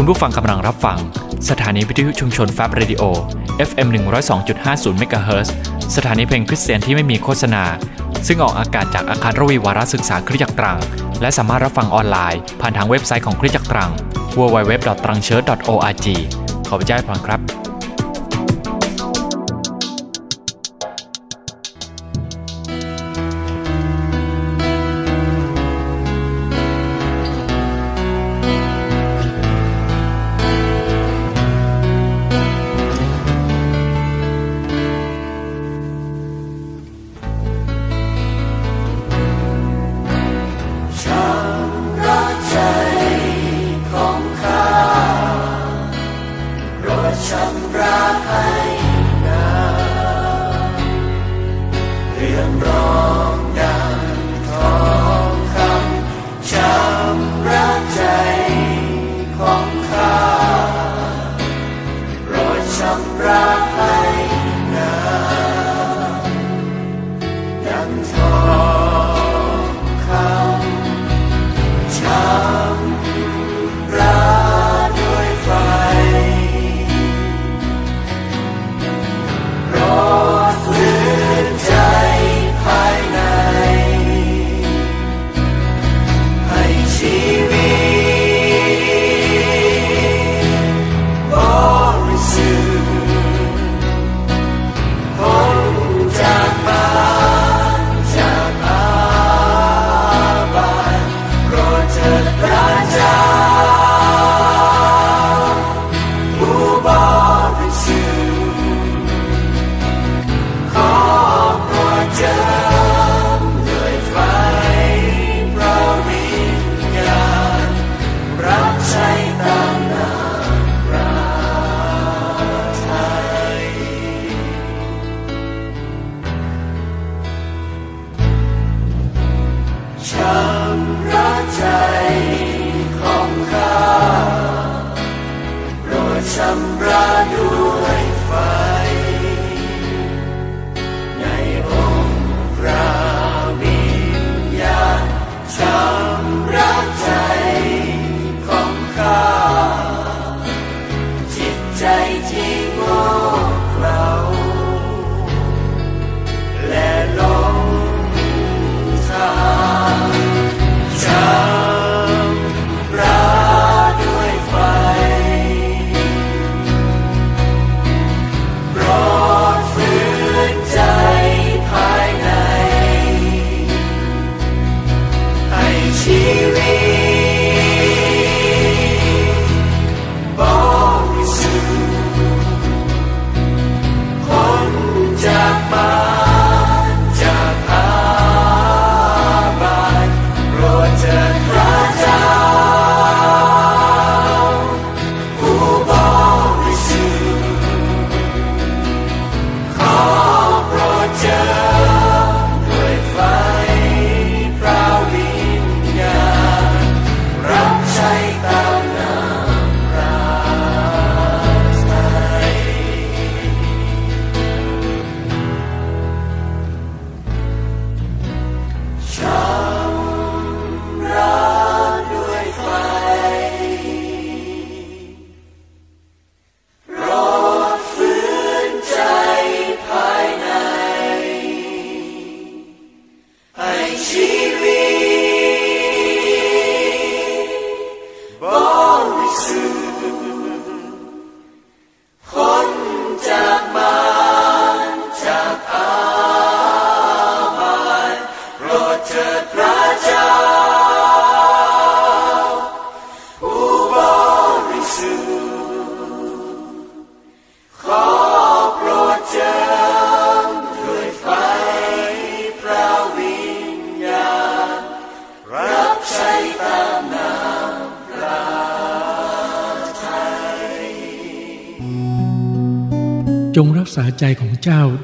คุณผู้ฟังกำลังรับฟัง สถานีวิทยุชุมชนแฟบ Radio FM 102.50เมกะเฮิรตซ์ สถานีเพลงคริสเตียนที่ไม่มีโฆษณา ซึ่งออกอากาศจากอาคารรวีวารศึกษาคริสตจักรตรัง และสามารถรับฟังออนไลน์ผ่านทางเว็บไซต์ของคริสตจักรตรัง www.trangchurch.org ขอพระเจ้าให้พรครับ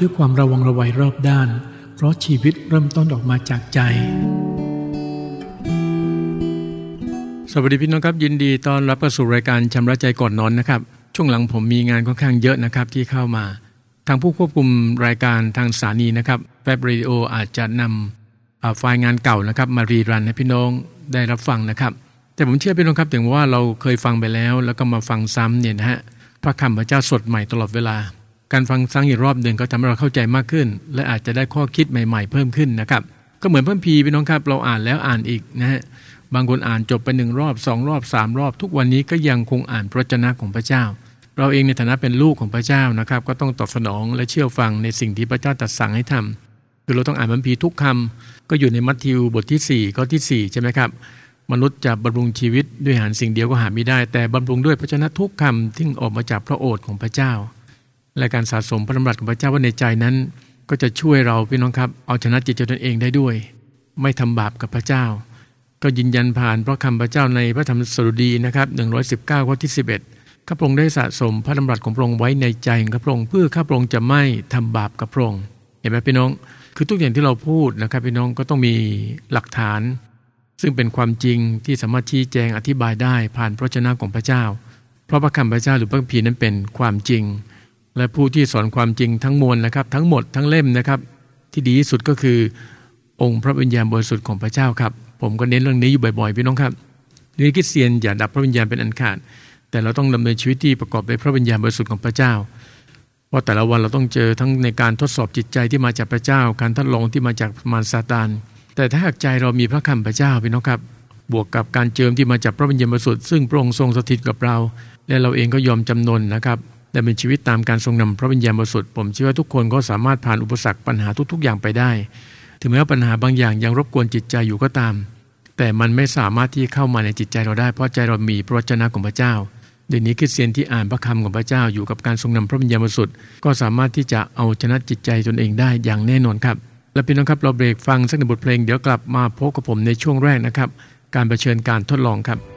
ด้วยความระวังระวัยรอบด้าน เพราะชีวิตเริ่มต้นออกมาจากใจ สวัสดีพี่น้องครับยินดีต้อนรับเข้าสู่รายการชำระใจก่อนนอนนะครับ ช่วงหลังผมมีงานค่อนข้างเยอะนะครับที่เข้ามา ทางผู้ควบคุมรายการทางสถานีนะครับแฟบเรดิโออาจจะนำไฟล์งานเก่านะครับ มารีรันให้พี่น้องได้รับฟังนะครับ แต่ผมเชื่อพี่น้องครับถึงว่าเราเคยฟังไปแล้ว แล้วก็มาฟังซ้ำเนี่ยนะฮะพระคำพระเจ้าสดใหม่ตลอดเวลา การฟังซ้ำอีกรอบหนึ่งก็ทำให้เราเข้าใจมากขึ้น และอาจจะได้ข้อคิดใหม่ ๆ เพิ่มขึ้นนะครับ ก็เหมือนเพิ่มพีพี่น้องครับ เราอ่านแล้วอ่านอีกนะฮะบางคนอ่านจบไปหนึ่งรอบสองรอบสามรอบ ทุกวันนี้ก็ยังคงอ่านพระวจนะของพระเจ้า เราเองในฐานะเป็นลูกของพระเจ้านะครับ ก็ต้องตอบสนองและเชื่อฟังในสิ่งที่พระเจ้าตรัสสั่งให้ทำคือเราต้องอ่านพระคัมภีร์ทุกคำก็อยู่ในมัทธิวบทที่4ข้อที่4ใช่ไหมครับมนุษย์จะบำรุงชีวิตด้วยอาหารสิ่งเดียวก็หาไม่ได้ แต่บำรุงด้วยพระชนะทุกคำที่ออกมาจากพระโอษฐ์ของพระเจ้า และการสะสมพระดำรัสของพระเจ้าไว้ในใจนั้น ก็จะช่วยเราพี่น้องครับเอาชนะจิตใจตนเองได้ด้วย ไม่ทำบาปกับพระเจ้า ก็ยืนยันผ่านพระคำพระเจ้าในพระธรรมสดุดีนะครับ119ข้อที่ 11 ข้าพระองค์ได้สะสมพระดำรัสของพระองค์ไว้ในใจของข้าพระองค์เพื่อข้าพระองค์จะไม่ทำบาปกับพระองค์เห็นไหมพี่น้อง คือทุกอย่างที่เราพูดนะครับพี่น้องก็ต้องมีหลักฐาน ซึ่งเป็นความจริงที่สามารถชี้แจงอธิบายได้ผ่านพระชนะของพระเจ้า เพราะพระคำพระเจ้าหรือพระคัมภีร์นั้นเป็นความจริง และผู้ที่สอนความจริงทั้งมวลนะครับ ทั้งหมดทั้งเล่มนะครับ ที่ดีที่สุดก็คือ องค์พระวิญญาณบริสุทธิ์ของพระเจ้าครับ ผมก็เน้นเรื่องนี้อยู่บ่อยๆพี่น้องครับนี่คริสเตียนอย่าดับพระวิญญาณเป็นอันขาด แต่เราต้องดำเนินชีวิตที่ประกอบด้วยพระวิญญาณบริสุทธิ์ของพระเจ้าเพราะแต่ละวันเราต้องเจอทั้งในการทดสอบจิตใจที่มาจากพระเจ้า การทดลองที่มาจากมารซาตาน แต่ถ้าหากใจเรามีพระคำพระเจ้าพี่น้องครับ บวกกับการเจิมที่มาจากพระวิญญาณบริสุทธิ์ซึ่งพระองค์ทรงสถิตกับเรา และเราเองก็ยอมจำนนนะครับ ดำเนินชีวิตตามการทรงนำพระวิญญาณบริสุทธิ์ผมเชื่อว่าทุกคนก็สามารถผ่านอุปสรรคปัญหาทุก ๆ อย่างไปได้ ถึงแม้ว่าปัญหาบางอย่างยังรบกวนจิตใจอยู่ก็ตาม แต่มันไม่สามารถที่เข้ามาในจิตใจเราได้ เพราะใจเรามีพระวจนะของพระเจ้าเดี๋ยวนี้คริสเตียนที่อ่านพระคำของพระเจ้าอยู่กับการทรงนำพระวิญญาณบริสุทธิ์ก็สามารถที่จะเอาชนะจิตใจตนเองได้อย่างแน่นอนครับ และพี่น้องครับเราเบรกฟังสักหนึ่งบทเพลงเดี๋ยวกลับมาพบกับผมในช่วงแรกนะครับ การเผชิญการทดลองครับ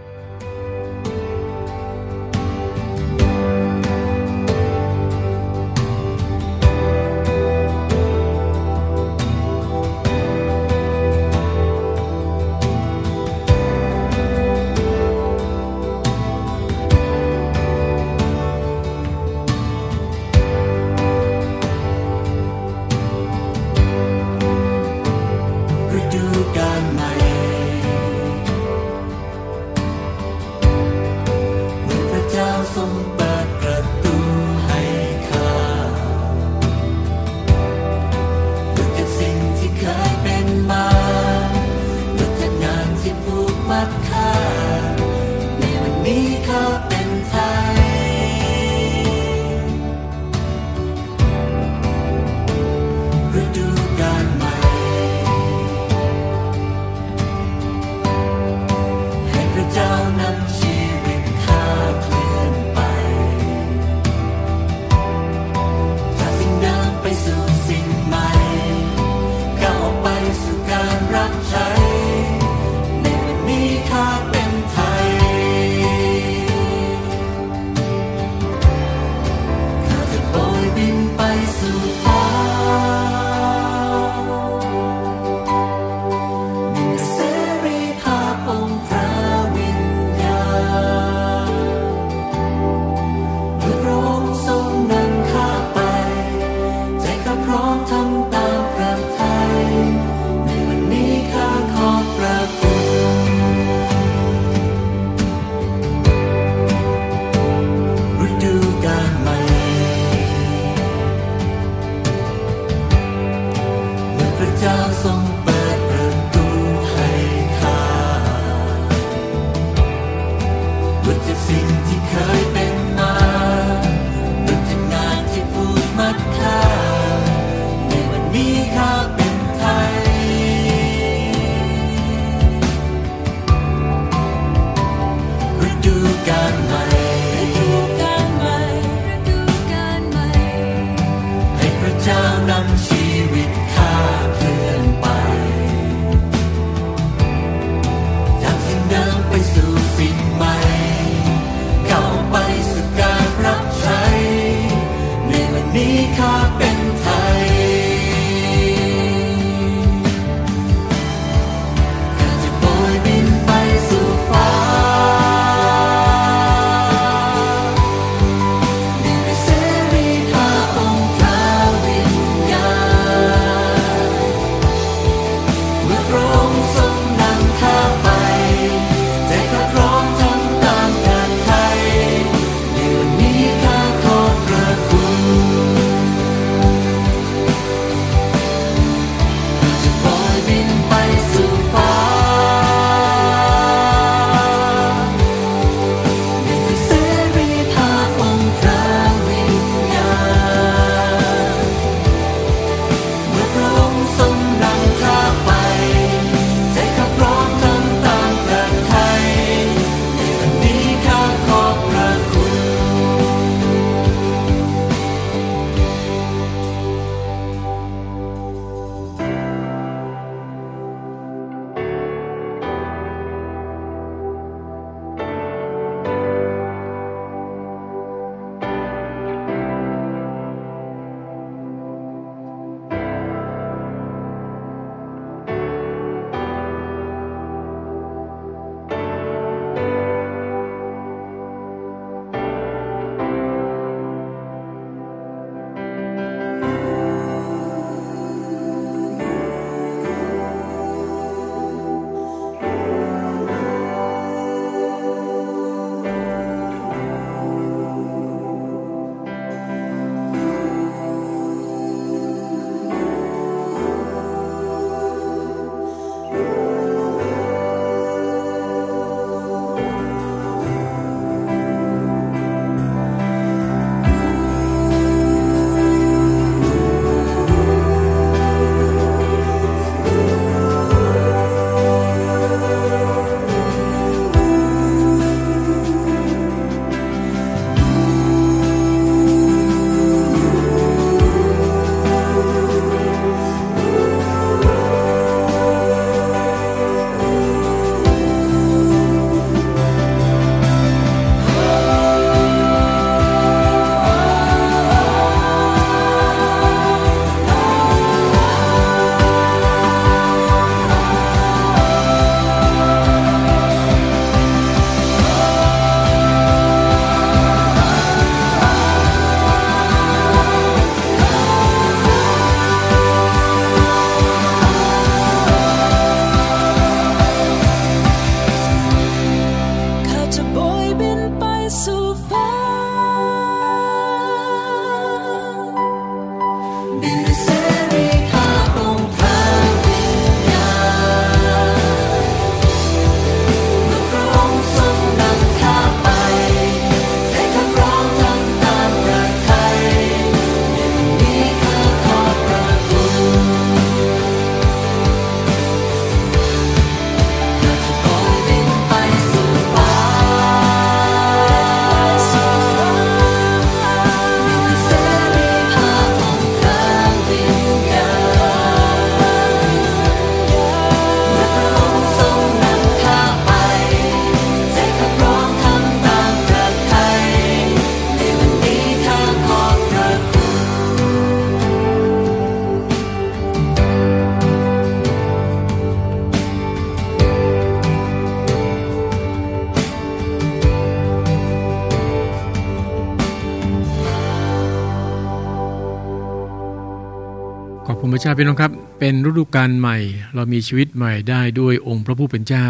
ระเจ้าพี่น้องครับเป็นฤดูกาลใหม่ เรามีชีวิตใหม่ได้ด้วยองค์พระผู้เป็นเจ้า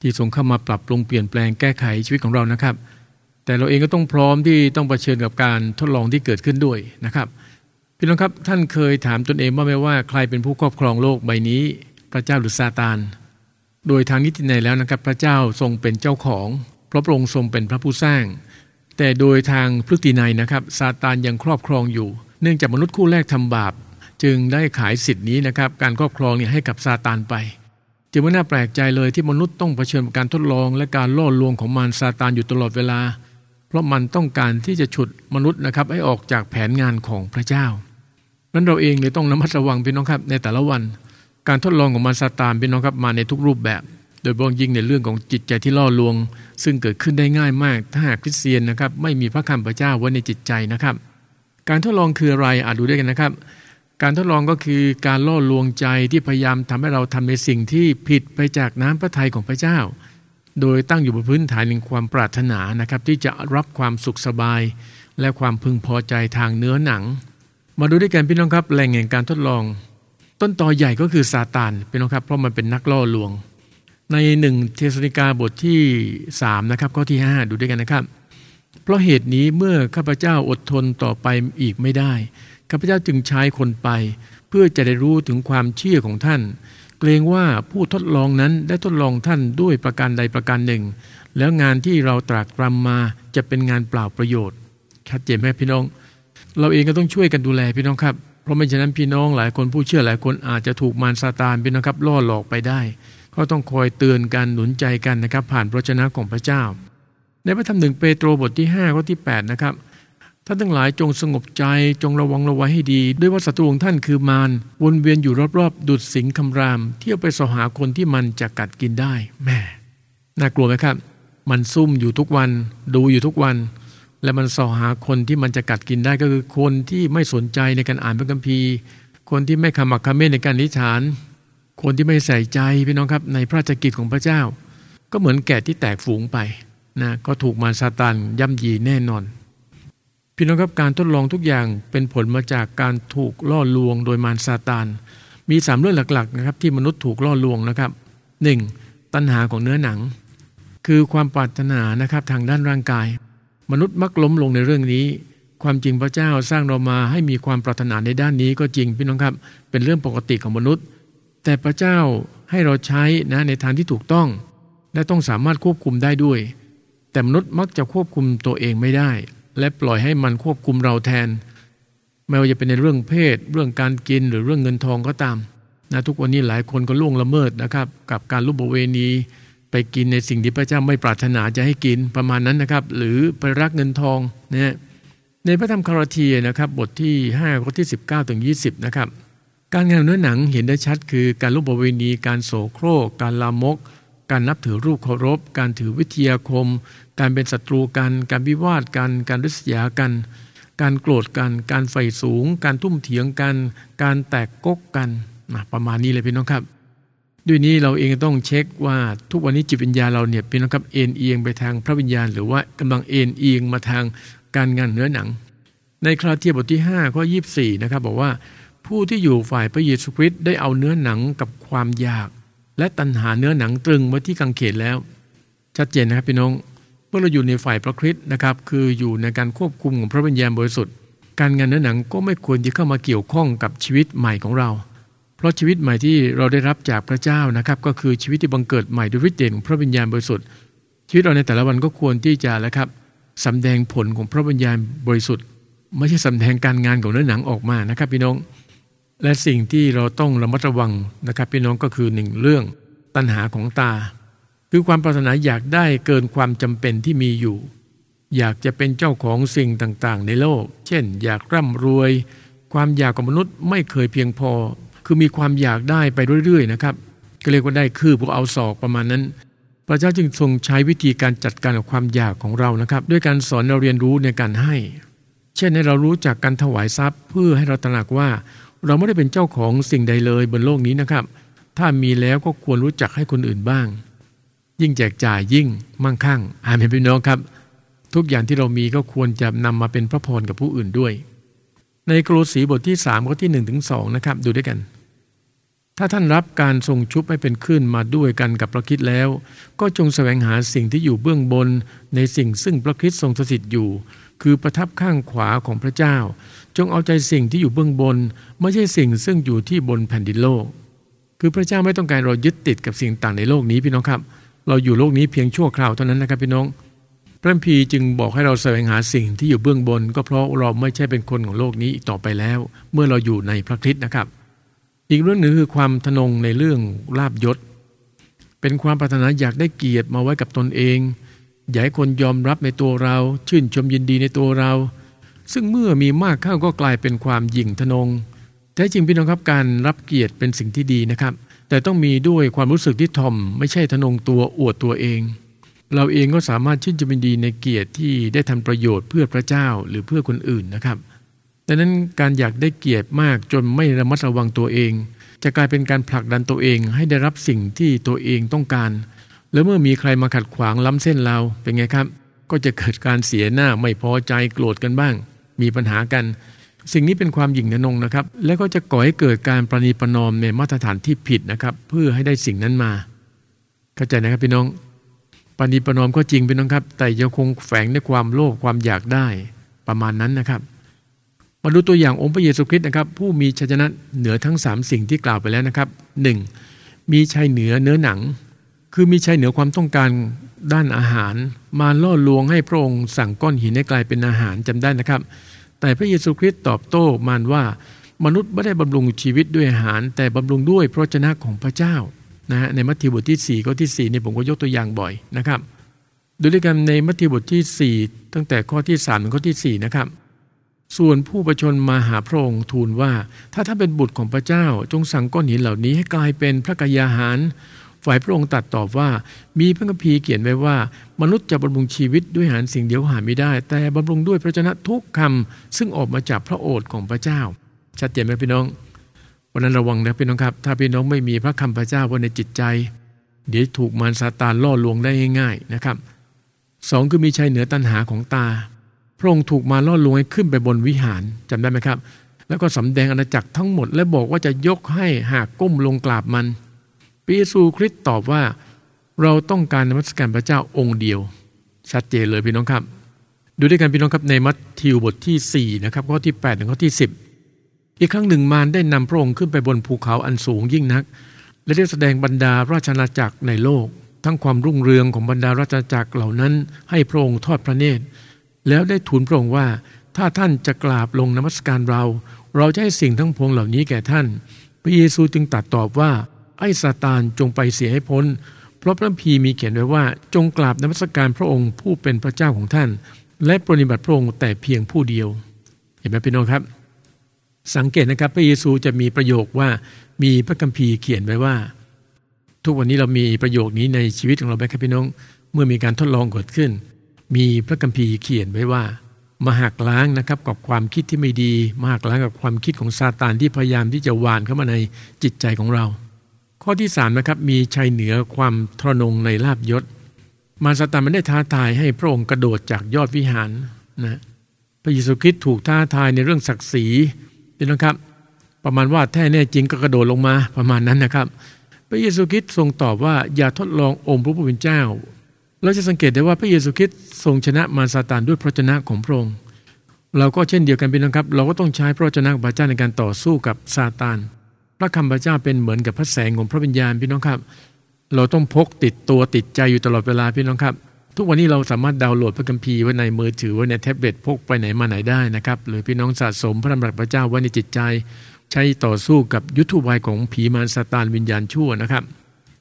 ที่ทรงเข้ามาปรับปรุงเปลี่ยนแปลงแก้ไขชีวิตของเรานะครับ แต่เราเองก็ต้องพร้อมที่ต้องเผชิญกับการทดลองที่เกิดขึ้นด้วยนะครับพี่น้องครับท่านเคยถามตนเองว่าไหมว่าใครเป็นผู้ครอบครองโลกใบนี้ พระเจ้าหรือซาตาน โดยทางนิตินัยแล้วนะครับ พระเจ้าทรงเป็นเจ้าของเพราะพระองค์ทรงเป็นพระผู้สร้าง แต่โดยทางพฤตินัยนะครับซาตานยังครอบครองอยู่ เนื่องจากมนุษย์คู่แรกทำบาป จึงได้ขายสิทธินี้นะครับการครอบครองเนี่ยให้กับซาตานไป จึงไม่น่าแปลกใจเลยที่มนุษย์ต้องเผชิญกับการทดลอง และการล่อลวงของมารซาตานอยู่ตลอดเวลา เพราะมันต้องการที่จะฉุดมนุษย์นะครับให้ออกจากแผนงานของพระเจ้านั้นเราเองเลยต้องระมัดระวังพี่น้องครับในแต่ละวัน การทดลองของมารซาตานพี่น้องครับมาในทุกรูปแบบ โดยเฉพาะยิ่งในเรื่องของจิตใจที่ล่อลวง ซึ่งเกิดขึ้นได้ง่ายมาก ถ้าหากคริสเตียนนะครับไม่มีพระคำพระเจ้าไว้ในจิตใจนะครับ การทดลองคืออะไรอาจดูด้วยกันนะครับ การทดลองก็คือการล่อลวงใจที่พยายามทำให้เราทำในสิ่งที่ผิดไปจากน้ำพระทัยของพระเจ้า โดยตั้งอยู่บนพื้นฐานแห่งความปรารถนานะครับ ที่จะรับความสุขสบาย และความพึงพอใจทางเนื้อหนัง มาดูด้วยกันพี่น้องครับแหล่งแห่งการทดลอง ต้นตอใหญ่ก็คือซาตานพี่น้องครับเพราะมันเป็นนักล่อลวง ในหนึ่งเทสนิกาบทที่3นะครับข้อที่ 5 ดูด้วยกันนะครับ เพราะเหตุนี้เมื่อข้าพเจ้าอดทนต่อไปอีกไม่ได้ ข้าพเจ้าจึงใช้คนไป เพื่อจะได้รู้ถึงความเชื่อของท่าน เกรงว่าผู้ทดลองนั้นได้ทดลองท่านด้วยประการใดประการหนึ่ง แล้วงานที่เราตรากตรำมาจะเป็นงานเปล่าประโยชน์ชัดเจนไหมพี่น้อง เราเองก็ต้องช่วยกันดูแลพี่น้องครับ เพราะไม่ฉะนั้นพี่น้องหลายคนผู้เชื่อหลายคนอาจจะถูกมารซาตานพี่น้องครับล่อหลอกไปได้ ก็ต้องคอยเตือนกันหนุนใจกันนะครับ ผ่านพระชนะของพระเจ้า ในพระธรรมหนึ่งเปโตรบทที่5ข้อที่8นะครับ ท่านทั้งหลายจงสงบใจจงระวังระไว้ให้ดี ด้วยว่าศัตรูของท่านคือมารวนเวียนอยู่รอบๆ ดุดสิงคำราม เที่ยวไปสหาคนที่มันจะกัดกินได้แม่น่ากลัวไหมครับ มันซุ่มอยู่ทุกวันดูอยู่ทุกวัน และมันสอหาคนที่มันจะกัดกินได้ก็คือคนที่ไม่สนใจในการอ่านพระคัมภีร์ คนที่ไม่ขมักเขม้นในการนิฐาน คนที่ไม่ใส่ใจพี่น้องครับ ในพระราชกิจของพระเจ้า ก็เหมือนแกะที่แตกฝูงไปนะก็ถูกมารซาตานย่ำยีแน่นอน พี่น้องครับการทดลองทุกอย่างเป็นผลมาจากการถูกล่อลวงโดยมารซาตาน มีสามเรื่องหลักๆนะครับที่มนุษย์ถูกล่อลวงนะครับหนึ่งตัณหาของเนื้อหนัง คือความปรารถนานะครับทางด้านร่างกาย มนุษย์มักล้มลงในเรื่องนี้ ความจริงพระเจ้าสร้างเรามาให้มีความปรารถนาในด้านนี้ก็จริงพี่น้องครับเป็นเรื่องปกติของมนุษย์ แต่พระเจ้าให้เราใช้นะในทางที่ถูกต้อง และต้องสามารถควบคุมได้ด้วย แต่มนุษย์มักจะควบคุมตัวเองไม่ได้ และปล่อยให้มันควบคุมเราแทน ไม่ว่าจะเป็นในเรื่องเพศ เรื่องการกินหรือเรื่องเงินทองก็ตามนะทุกวันนี้หลายคนก็ล่วงละเมิดนะครับ กับการลุบเวณี ไปกินในสิ่งที่พระเจ้าไม่ปรารถนาจะให้กินประมาณนั้นนะครับ หรือไปรักเงินทองนะในพระธรรมคารทีนะครับบทที่5ข้อที่ 19ถึง20 นะครับ การงานเนื้อหนังเห็นได้ชัดคือการลุบเวณี การโสโครก การลามก การนับถือรูปเคารพ การถือวิทยาคม การเป็นศัตรูกัน การวิวาทกัน การริษยากัน การโกรธกัน การไฟสูง การทุ่มเถียงกัน การแตกกกกันนะประมาณนี้เลยพี่น้องครับ ด้วยนี้เราเองต้องเช็คว่าทุกวันนี้จิตวิญญาเราเนี่ยพี่น้องครับเอ็นเอียงไปทางพระวิญญาณ หรือว่ากำลังเอ็นเอียงมาทางการงานเนื้อหนัง ในคราเทียบทที่5ข้อ24นะครับบอกว่าผู้ที่อยู่ฝ่ายพระเยซูคริสต์ได้เอาเนื้อหนังกับความอยาก และตัณหาเนื้อหนังตรึงไว้ที่กังเขนแล้ว ชัดเจนนะครับพี่น้อง เมื่อเราอยู่ในฝ่ายพระคริสต์นะครับ คืออยู่ในการควบคุมของพระวิญญาณบริสุทธิ์ การงานเนื้อหนังก็ไม่ควรที่เข้ามาเกี่ยวข้องกับชีวิตใหม่ของเรา เพราะชีวิตใหม่ที่เราได้รับจากพระเจ้านะครับ ก็คือชีวิตที่บังเกิดใหม่ด้วยฤทธิ์เดชของพระวิญญาณบริสุทธิ์ ชีวิตเราในแต่ละวันก็ควรที่จะแล้วครับสำแดงผลของพระวิญญาณบริสุทธิ์ ไม่ใช่สำแดงการงานของเนื้อหนังออกมานะครับพี่น้อง และสิ่งที่เราต้องระมัดระวังนะครับพี่น้องก็คือหนึ่งเรื่องตัณหาของตา คือความปรารถนาอยากได้เกินความจำเป็นที่มีอยู่ อยากจะเป็นเจ้าของสิ่งต่างๆ ในโลก เช่น อยากร่ำรวย ความอยากของมนุษย์ไม่เคยเพียงพอ คือมีความอยากได้ไปเรื่อยๆนะครับก็เรียกว่าได้คือพวกเอาศอกประมาณนั้น พระเจ้าจึงทรงใช้วิธีการจัดการกับความอยากของเรานะครับ ด้วยการสอนเราเรียนรู้ในการให้ เช่นให้เรารู้จักการถวายทรัพย์ เพื่อให้เราตระหนักว่า เราไม่ได้เป็นเจ้าของสิ่งใดเลยบนโลกนี้นะครับ ถ้ามีแล้วก็ควรรู้จักให้คนอื่นบ้าง ยิ่งแจกจ่ายยิ่งมั่งคั่งอาเมนพี่น้องครับ ทุกอย่างที่เรามีก็ควรจะนำมาเป็นพระพรกับผู้อื่นด้วย ในโคลสีบทที่3ข้อที่1ถึง2นะครับ ดูด้วยกัน ถ้าท่านรับการทรงชุบให้เป็นขึ้นมาด้วยกันกับพระคิดแล้ว ก็จงแสวงหาสิ่งที่อยู่เบื้องบน ในสิ่งซึ่งพระคิดทรงสถิตอยู่ คือประทับข้างขวาของพระเจ้า จงเอาใจสิ่งที่อยู่เบื้องบน ไม่ใช่สิ่งซึ่งอยู่ที่บนแผ่นดินโลก คือพระเจ้าไม่ต้องการเรายึดติดกับสิ่งต่างในโลกนี้พี่น้องครับ เราอยู่โลกนี้เพียงชั่วคราวเท่านั้นนะครับพี่น้อง พระพีจึงบอกให้เราแสวงหาสิ่งที่อยู่เบื้องบน ก็เพราะเราไม่ใช่เป็นคนของโลกนี้อีกต่อไปแล้ว เมื่อเราอยู่ในพระคริสต์นะครับ อีกเรื่องหนึ่งคือความทนงในเรื่องลาบยศ เป็นความปรารถนาอยากได้เกียรติมาไว้กับตนเองอยากให้คนยอมรับในตัวเรา ชื่นชมยินดีในตัวเรา ซึ่งเมื่อมีมากเข้าก็กลายเป็นความหยิ่งทนงแท้จริงพี่น้องครับการรับเกียรติเป็นสิ่งที่ดีนะครับ แต่ต้องมีด้วยความรู้สึกที่ทอม ไม่ใช่ทนงตัวอวดตัวเอง เราเองก็สามารถชื่นชมดีในเกียรติที่ได้ทำประโยชน์เพื่อพระเจ้าหรือเพื่อคนอื่นนะครับดังนั้นการอยากได้เกียรติมากจนไม่ระมัดระวังตัวเอง จะกลายเป็นการผลักดันตัวเองให้ได้รับสิ่งที่ตัวเองต้องการ แล้วเมื่อมีใครมาขัดขวางล้ำเส้นเราเป็นไงครับ ก็จะเกิดการเสียหน้าไม่พอใจโกรธกันบ้าง มีปัญหากัน สิ่งนี้เป็นความหยิ่งทนงนะครับ และก็จะก่อให้เกิดการประนีประนอมในมาตรฐานที่ผิดนะครับ เพื่อให้ได้สิ่งนั้นมา เข้าใจนะครับพี่น้องปณิประนอมก็จริงเป็นน้องครับ แต่ยังคงแฝงด้วยความโลภความอยากได้ประมาณนั้นนะครับมาดูตัวอย่างองค์พระเยซูคริสต์นะครับ ผู้มีชัยชนะเหนือทั้ง 3 สิ่งที่กล่าวไปแล้วนะครับ 1. มีชัยเหนือเนื้อหนัง คือมีชัยเหนือความต้องการด้านอาหาร มาล่อลวงให้พระองค์สั่งก้อนหินให้กลายเป็นอาหารจำได้นะครับ แต่พระเยซูคริสต์ตอบโต้มารว่ามนุษย์ไม่ได้บำรุงชีวิตด้วยอาหาร แต่บำรุงด้วยพระชนะของพระเจ้านะฮะในมัทธิวบทที่4ข้อที่4นี่ยผมก็ยกตัวอย่างบ่อยนะครับดูด้วยกันในมัทธิวบทที่ 4 ตั้งแต่ข้อที่3ถึงข้อที่4นะครับส่วนผู้ประชนมาหาพระองค์ทูลว่า ถ้าท่านเป็นบุตรของพระเจ้าจงสั่งก้อนหินเหล่านี้ให้กลายเป็นพระกายาหาร ฝ่ายพระองค์ตัดตอบว่า มีพระคัมภีร์เขียนไว้ว่า มนุษย์จะบำรุงชีวิตด้วยอาหารสิ่งเดียวหาไม่ได้ แต่บำรุงด้วยพระชนะทุกคำซึ่งออกมาจากพระโอษฐ์ของพระเจ้า ชัดเจนไหมพี่น้องวันนั้นระวังนะพี่น้องครับ ถ้าพี่น้องไม่มีพระคำพระเจ้าไว้ในจิตใจ เดี๋ยวถูกมารซาตานล่อลวงได้ง่ายๆนะครับสองคือมีชัยเหนือตัณหาของตา พระองค์ถูกมาล่อลวงให้ขึ้นไปบนวิหารจำได้ไหมครับ แล้วก็สำแดงอาณาจักรทั้งหมด และบอกว่าจะยกให้หากก้มลงกราบมัน ปีซูคริสต์ตอบว่า เราต้องการนมัสการพระเจ้าองค์เดียว ชัดเจนเลยพี่น้องครับ ดูด้วยกันพี่น้องครับในมัทธิวบทที่4นะครับข้อที่8ถึงข้อที่ 10 อีกครั้งหนึ่งมารได้นำพระองค์ขึ้นไปบนภูเขาอันสูงยิ่งนัก และได้แสดงบรรดาราชนาจักรในโลก ทั้งความรุ่งเรืองของบรรดาราชนาจักรเหล่านั้น ให้พระองค์ทอดพระเนตร แล้วได้ทูลพระองค์ว่าถ้าท่านจะกราบลงนมัสการเรา เราจะให้สิ่งทั้งพวงเหล่านี้แก่ท่าน พระเยซูจึงตัดตอบว่า ไอ้ซาตานจงไปเสียให้พ้น เพราะพระพีมีเขียนไว้ว่า จงกราบนมัสการพระองค์ผู้เป็นพระเจ้าของท่าน และปฏิบัติพระองค์แต่เพียงผู้เดียว เห็นไหมพี่น้องครับ สังเกตนะครับพระเยซูจะมีประโยคว่ามีพระคัมภีร์เขียนไว้ว่า ทุกวันนี้เรามีประโยคนี้ในชีวิตของเราไหมครับพี่น้อง เมื่อมีการทดลองเกิดขึ้น มีพระคัมภีร์เขียนไว้ว่ามาหักล้างนะครับกับความคิดที่ไม่ดี มาหักล้างกับความคิดของซาตานที่พยายามที่จะหวานเข้ามาในจิตใจของเรา ข้อที่สามนะครับมีชัยเหนือความทรนงในลาบยศ มารซาตานมันได้ท้าทายให้พระองค์กระโดดจากยอดวิหารนะพระเยซูคริสต์ถูกท้าทายในเรื่องศักดิ์ศรีพี่น้องครับ ประมาณว่าถ้าแน่จริงก็กระโดดลงมาประมาณนั้นนะครับ พระเยซูคริสต์ทรงตอบว่าอย่าทดลององค์พระผู้เป็นเจ้า เราจะสังเกตได้ว่าพระเยซูคริสต์ทรงชนะมารซาตานด้วยพระวจนะของพระองค์ เราก็เช่นเดียวกันพี่น้องครับ เราก็ต้องใช้พระวจนะพระเจ้าในการต่อสู้กับซาตาน พระคำพระเจ้าเป็นเหมือนกับพระแสงของพระวิญญาณพี่น้องครับ เราต้องพกติดตัวติดใจอยู่ตลอดเวลาพี่น้องครับ ทุกวันนี้เราสามารถดาวน์โหลดพระคัมภีร์ไว้ในมือถือไว้ในแท็บเล็ตพกไปไหนมาไหนได้นะครับหรือพี่น้องสะสมพระธรรมรัตพระเจ้าไว้ในจิตใจ ใช้ต่อสู้กับยุทธวายของผีมารซาตานวิญญาณชั่วนะครับ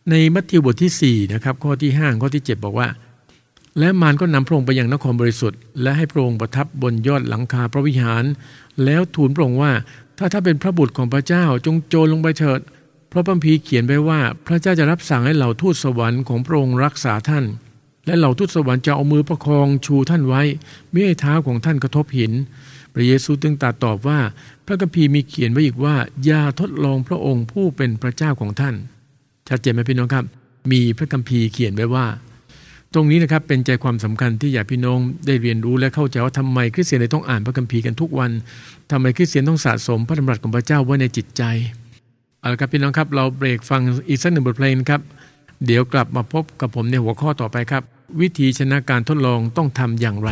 ในมัทธิวบทที่4นะครับข้อที่5ข้อที่ 7 บอกว่า และมารก็นำพระองค์ไปยังนครบริสุทธิ์และให้พระองค์ประทับบนยอดหลังคาพระวิหาร แล้วทูลพระองค์ว่า ถ้าถ้าเป็นพระบุตรของพระเจ้าจงโจรลงไปเถิด เพราะพระพีเขียนไว้ว่า พระเจ้าจะรับสั่งให้เหล่าทูตสวรรค์ของพระองค์รักษาท่าน และเหล่าทูตสวรรค์จะเอามือประคองชูท่านไว้ไม่ให้เท้าของท่านกระทบหิน พระเยซูจึงตรัสตอบว่า พระคัมภีร์มีเขียนไว้อีกว่าอย่าทดลองพระองค์ผู้เป็นพระเจ้าของท่านชัดเจนไหมพี่น้องครับ มีพระคัมภีร์เขียนไว้ว่า ตรงนี้นะครับเป็นใจความสำคัญที่อยากพี่น้องได้เรียนรู้และเข้าใจว่าทำไมคริสเตียนต้องอ่านพระคัมภีร์กันทุกวันทำไมคริสเตียนต้องสะสมพระธรรัสของพระเจ้าไว้ในจิตใจเอาละครับพี่น้องครับเราเบรกฟังอีกสักหนึ่งบทเพลงครับ เดี๋ยวกลับมาพบกับผมในหัวข้อต่อไปครับ วิธีชนะการทดลองต้องทำอย่างไร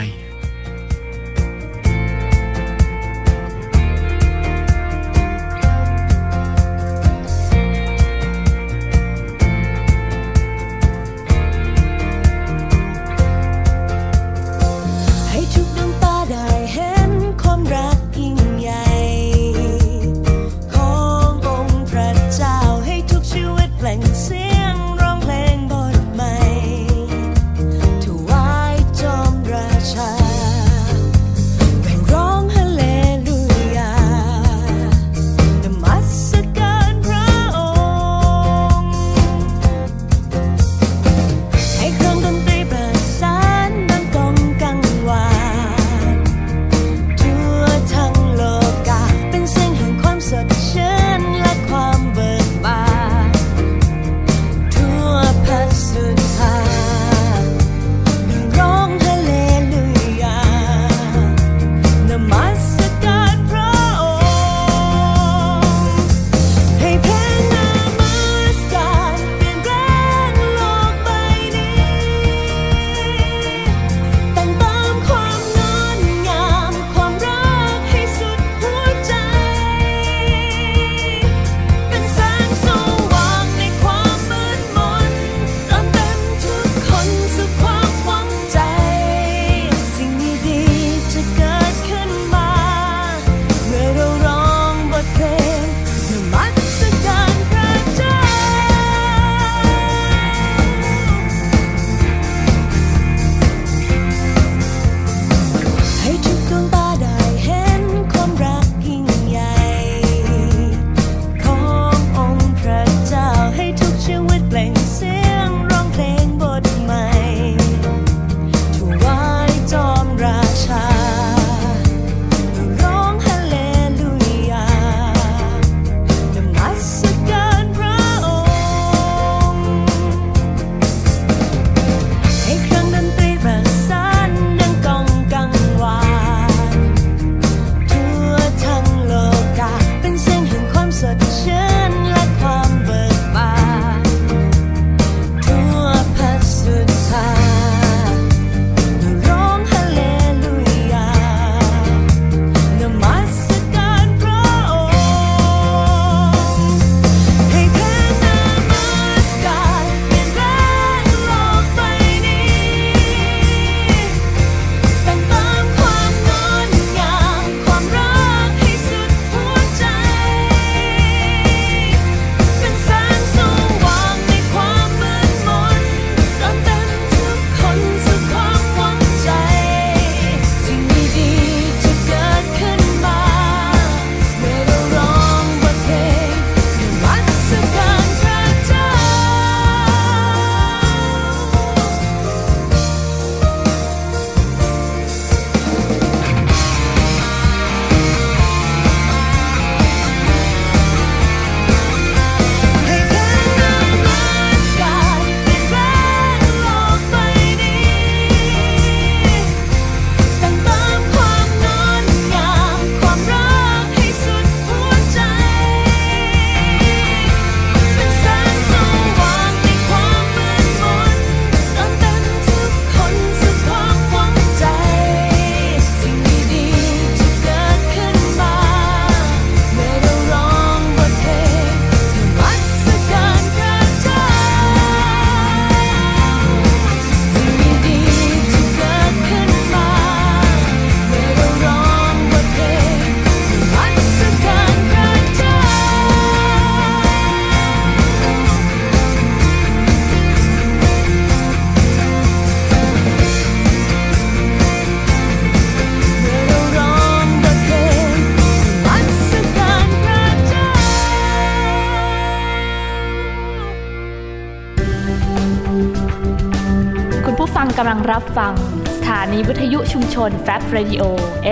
ชนแฟบ Radio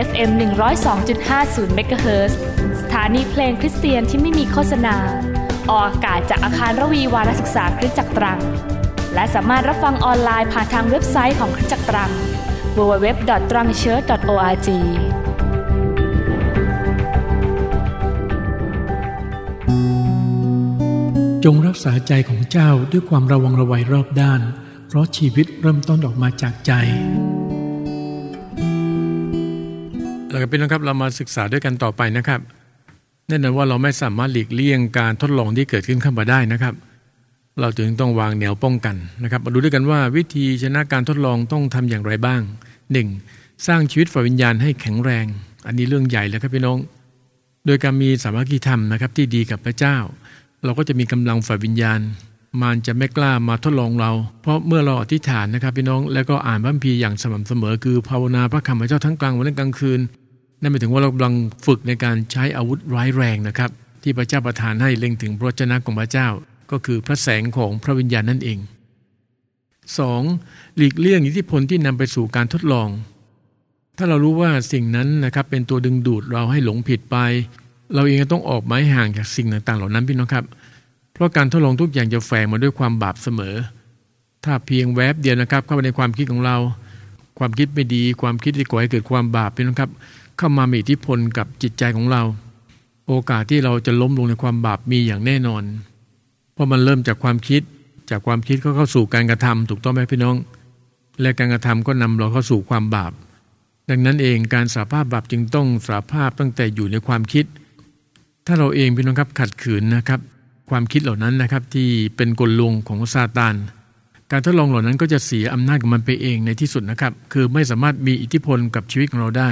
FM 102.50เมกะเฮิรตซ์ สถานีเพลงคริสเตียนที่ไม่มีโฆษณา ออกอากาศจากอาคารรวีวารศึกษาคริสตจักรตรัง และสามารถรับฟังออนไลน์ผ่านทางเว็บไซต์ของคริสตจักรตรัง www.trangchurch.org จงรักษาใจของเจ้าด้วยความระวังระไวรอบด้าน เพราะชีวิตเริ่มต้นออกมาจากใจ ก็เป็นนะครับเรามาศึกษาด้วยกันต่อไปนะครับแน่นอนว่าเราไม่สามารถหลีกเลี่ยงการทดลองที่เกิดขึ้นขึ้นมาได้นะครับ เราจึงต้องวางแนวป้องกันนะครับ มาดูด้วยกันว่าวิธีชนะการทดลองต้องทำอย่างไรบ้าง 1. สร้างชีวิตฝ่ายวิญญาณให้แข็งแรง อันนี้เรื่องใหญ่เลยครับพี่น้อง โดยการมีสามัคคีธรรมนะครับที่ดีกับพระเจ้า เราก็จะมีกำลังฝ่ายวิญญาณมารจะไม่กล้ามาทดลองเรา เพราะเมื่อเราอธิษฐานนะครับพี่น้อง แล้วก็อ่านพระคัมภีร์อย่างสม่ำเสมอ คือภาวนาพระคำพระเจ้าทั้งกลางวันและกลางคืน นั่นหมายถึงว่าเรากำลังฝึกในการใช้อาวุธร้ายแรงนะครับ ที่พระเจ้าประทานให้เล็งถึงพระเจ้าของพระเจ้า ก็คือพระแสงของพระวิญญาณนั่นเอง 2. หลีกเลี่ยงอิทธิพลที่นำไปสู่การทดลอง ถ้าเรารู้ว่าสิ่งนั้นนะครับเป็นตัวดึงดูดเราให้หลงผิดไป เราเองก็ต้องออกไม้ห่างจากสิ่งต่างๆ เหล่านั้นพี่น้องครับ เพราะการทดลองทุกอย่างจะแฝงมาด้วยความบาปเสมอ ถ้าเพียงแวบเดียวนะครับ เข้าไปในความคิดของเรา ความคิดไม่ดี ความคิดที่ก่อให้เกิดความบาปพี่น้องครับ เข้ามามีอิทธิพลกับจิตใจของเรา โอกาสที่เราจะล้มลงในความบาปมีอย่างแน่นอน เพราะมันเริ่มจากความคิดจากความคิดก็เข้าสู่การกระทำถูกต้องไหมพี่น้อง และการกระทำก็นำเราเข้าสู่ความบาป ดังนั้นเองการสาภาพบาปจึงต้องสาภาพตั้งแต่อยู่ในความคิด ถ้าเราเองพี่น้องครับขัดขืนนะครับ ความคิดเหล่านั้นนะครับที่เป็นกลลวงของซาตานการทดลองเหล่านั้นก็จะเสียอำนาจของมันไปเองในที่สุดนะครับ คือไม่สามารถมีอิทธิพลกับชีวิตของเราได้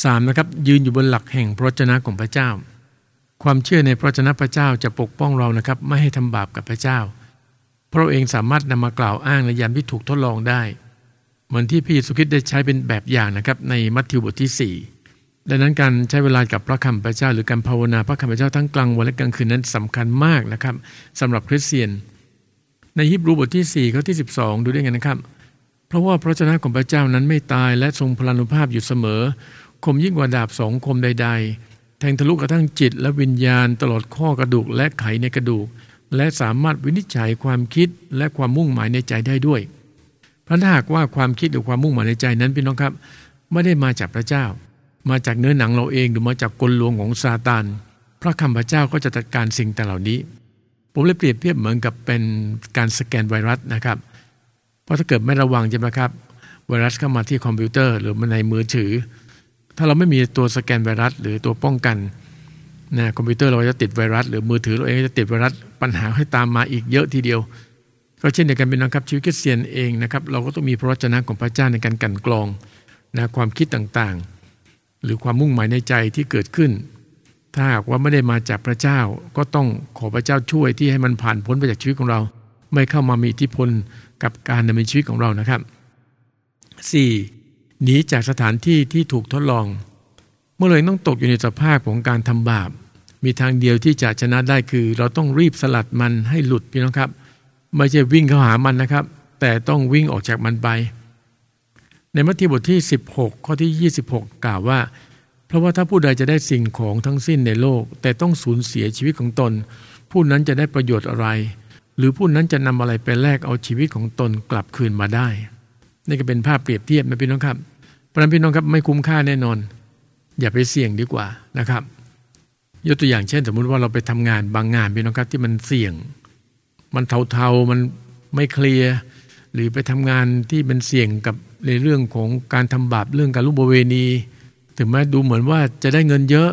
3. นะครับยืนอยู่บนหลักแห่งพระเจ้าของพระเจ้า ความเชื่อในพระเจ้าพระเจ้าจะปกป้องเรานะครับไม่ให้ทำบาปกับพระเจ้า เพราะเองสามารถนำมากล่าวอ้างในยามที่ถูกทดลองได้ เหมือนที่พระเยซูคริสต์ได้ใช้เป็นแบบอย่างนะครับในมัทธิวบทที่ 4 ดังนั้นการใช้เวลากับพระคำพระเจ้า หรือการภาวนาพระคำพระเจ้าทั้งกลางวันและกลางคืนนั้นสำคัญมากนะครับสำหรับคริสเตียน ในฮิบรูบทที่4ข้อที่ 12 ดูได้ไงนะครับ เพราะว่าพระเจ้าของพระเจ้านั้นไม่ตายและทรงพลานุภาพอยู่เสมอ คมยิ่งกว่าดาบสองคมใด ๆ แทงทะลุกระทั่งจิตและวิญญาณตลอดข้อกระดูกและไขในกระดูก และสามารถวินิจฉัยความคิดและความมุ่งหมายในใจได้ด้วยเพราะถ้าหากว่าความคิดหรือความมุ่งหมายในใจนั้นพี่น้องครับ ไม่ได้มาจากพระเจ้า มาจากเนื้อหนังเราเองหรือมาจากกลลวงของซาตานพระคำพระเจ้าก็จะจัดการสิ่งแต่เหล่านี้ ผมเลยเปรียบเทียบเหมือนกับเป็นการสแกนไวรัสนะครับ เพราะถ้าเกิดไม่ระวังใช่ไหมครับไวรัสเข้ามาที่คอมพิวเตอร์หรือมาในมือถือ ถ้าเราไม่มีตัวสแกนไวรัส หรือตัวป้องกันนะคอมพิวเตอร์เราจะติดไวรัส หรือมือถือเราเองจะติดไวรัสปัญหาให้ตามมาอีกเยอะทีเดียว ก็เช่นเดียวกันเป็นนะครับชีวิตคริสเตียนเองนะครับเราก็ต้องมีพระวจนะของพระเจ้าในการกันกรองนะความคิดต่างๆ หรือความมุ่งหมายในใจที่เกิดขึ้น ถ้าหากว่าไม่ได้มาจากพระเจ้าก็ต้องขอพระเจ้าช่วยที่ให้มันผ่านพ้นไปจากชีวิตของเรา ไม่เข้ามามีอิทธิพลกับการดำเนินชีวิตของเรานะครับ 4. หนีจากสถานที่ที่ถูกทดลอง เมื่อเลยต้องตกอยู่ในสภาพของการทำบาป มีทางเดียวที่จะชนะได้คือ เราต้องรีบสลัดมันให้หลุดพี่น้องครับ ไม่ใช่วิ่งเข้าหามันนะครับ แต่ต้องวิ่งออกจากมันไป ในมัทธิวบทที่ 16 ข้อที่ 26 กล่าวว่า เพราะว่าถ้าผู้ใดจะได้สิ่งของทั้งสิ้นในโลก แต่ต้องสูญเสียชีวิตของตน ผู้นั้นจะได้ประโยชน์อะไร หรือผู้นั้นจะนำอะไรไปแลกเอาชีวิตของตนกลับคืนมาได้นี่ก็เป็นภาพเปรียบเทียบนะพี่น้องครับ เพราะนั้นพี่น้องครับไม่คุ้มค่าแน่นอน อย่าไปเสี่ยงดีกว่านะครับ ยกตัวอย่างเช่น สมมุติว่าเราไปทำงานบางงานพี่น้องครับที่มันเสี่ยง มันเทาๆมันไม่เคลียร์หรือไปทำงานที่มันเสี่ยงกับในเรื่องของการทำบาปเรื่องการลุกบเวณี ถึงแม้ดูเหมือนว่าจะได้เงินเยอะ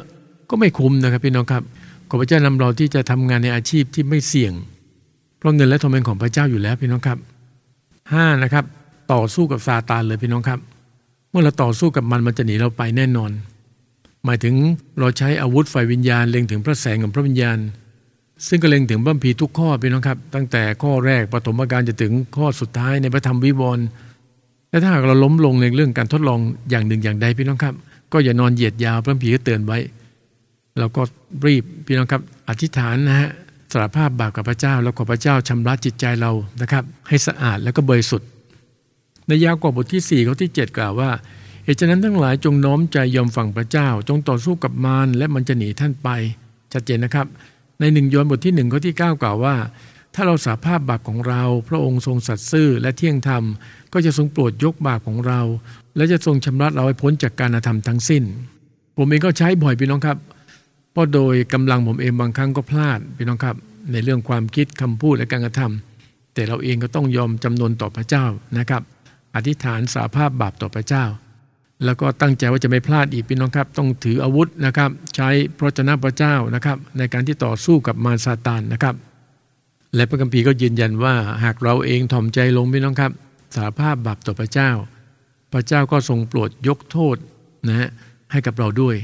ก็ไม่คุ้มนะครับพี่น้องครับขอพระเจ้านำเราที่จะทำงานในอาชีพที่ไม่เสี่ยง เพราะเงินและทองเป็นของพระเจ้าอยู่แล้วพี่น้องครับห้านะครับ ต่อสู้กับซาตานเลยพี่น้องครับ เมื่อเราต่อสู้กับมันมันจะหนีเราไปแน่นอน หมายถึงเราใช้อาวุธไฟวิญญาณเล็งถึงพระแสงของพระวิญญาณ ซึ่งก็เล็งถึงบัมพีทุกข้อพี่น้องครับ ตั้งแต่ข้อแรกปฐมกาลจะถึงข้อสุดท้ายในพระธรรมวิวรณ์และถ้าหากเราล้มลงในเรื่องการทดลองอย่างหนึ่งอย่างใดพี่น้องครับ ก็อย่านอนเหยียดยาวพระพีก็เตือนไว้เราก็รีบพี่น้องครับอธิษฐานนะฮะสารภาพบาปกับพระเจ้า แล้วขอพระเจ้าชำระจิตใจเรานะครับ ให้สะอาดแล้วก็บริสุทธิ์ ในยากว่าบทที่4ข้อที่ 7 กล่าวว่าเหตุฉะนั้นทั้งหลายจงน้อมใจยอมฟังพระเจ้า จงต่อสู้กับมารและมันจะหนีท่านไป ชัดเจนนะครับ ในหนึ่งโยนบทที่หนึ่งข้อที่ 9 กล่าวว่า ถ้าเราสาภาพบาปของเรา พระองค์ทรงสัตย์ซื่อและเที่ยงธรรม ก็จะทรงโปรดยกบาปของเรา และจะทรงชำระเราให้พ้นจากการอาธรรมทั้งสิ้น ผมเองก็ใช้บ่อยพี่น้องครับเพราะโดยกำลังผมเองบางครั้งก็พลาดพี่น้องครับ ในเรื่องความคิดคำพูดและการกระทำแต่เราเองก็ต้องยอมจำนนต่อพระเจ้านะครับ อธิษฐานสาภาพบาปต่อพระเจ้า แล้วก็ตั้งใจว่าจะไม่พลาดอีกพี่น้องครับ ต้องถืออาวุธนะครับ ใช้พระเจ้าพระเจ้านะครับ ในการที่ต่อสู้กับมารซาตานนะครับ และพระคัมภีร์ก็ยืนยันว่าหากเราเองถ่อมใจลงพี่น้องครับ สาภาพบาปต่อพระเจ้า พระเจ้าก็ทรงโปรดยกโทษนะฮะให้กับเราด้วย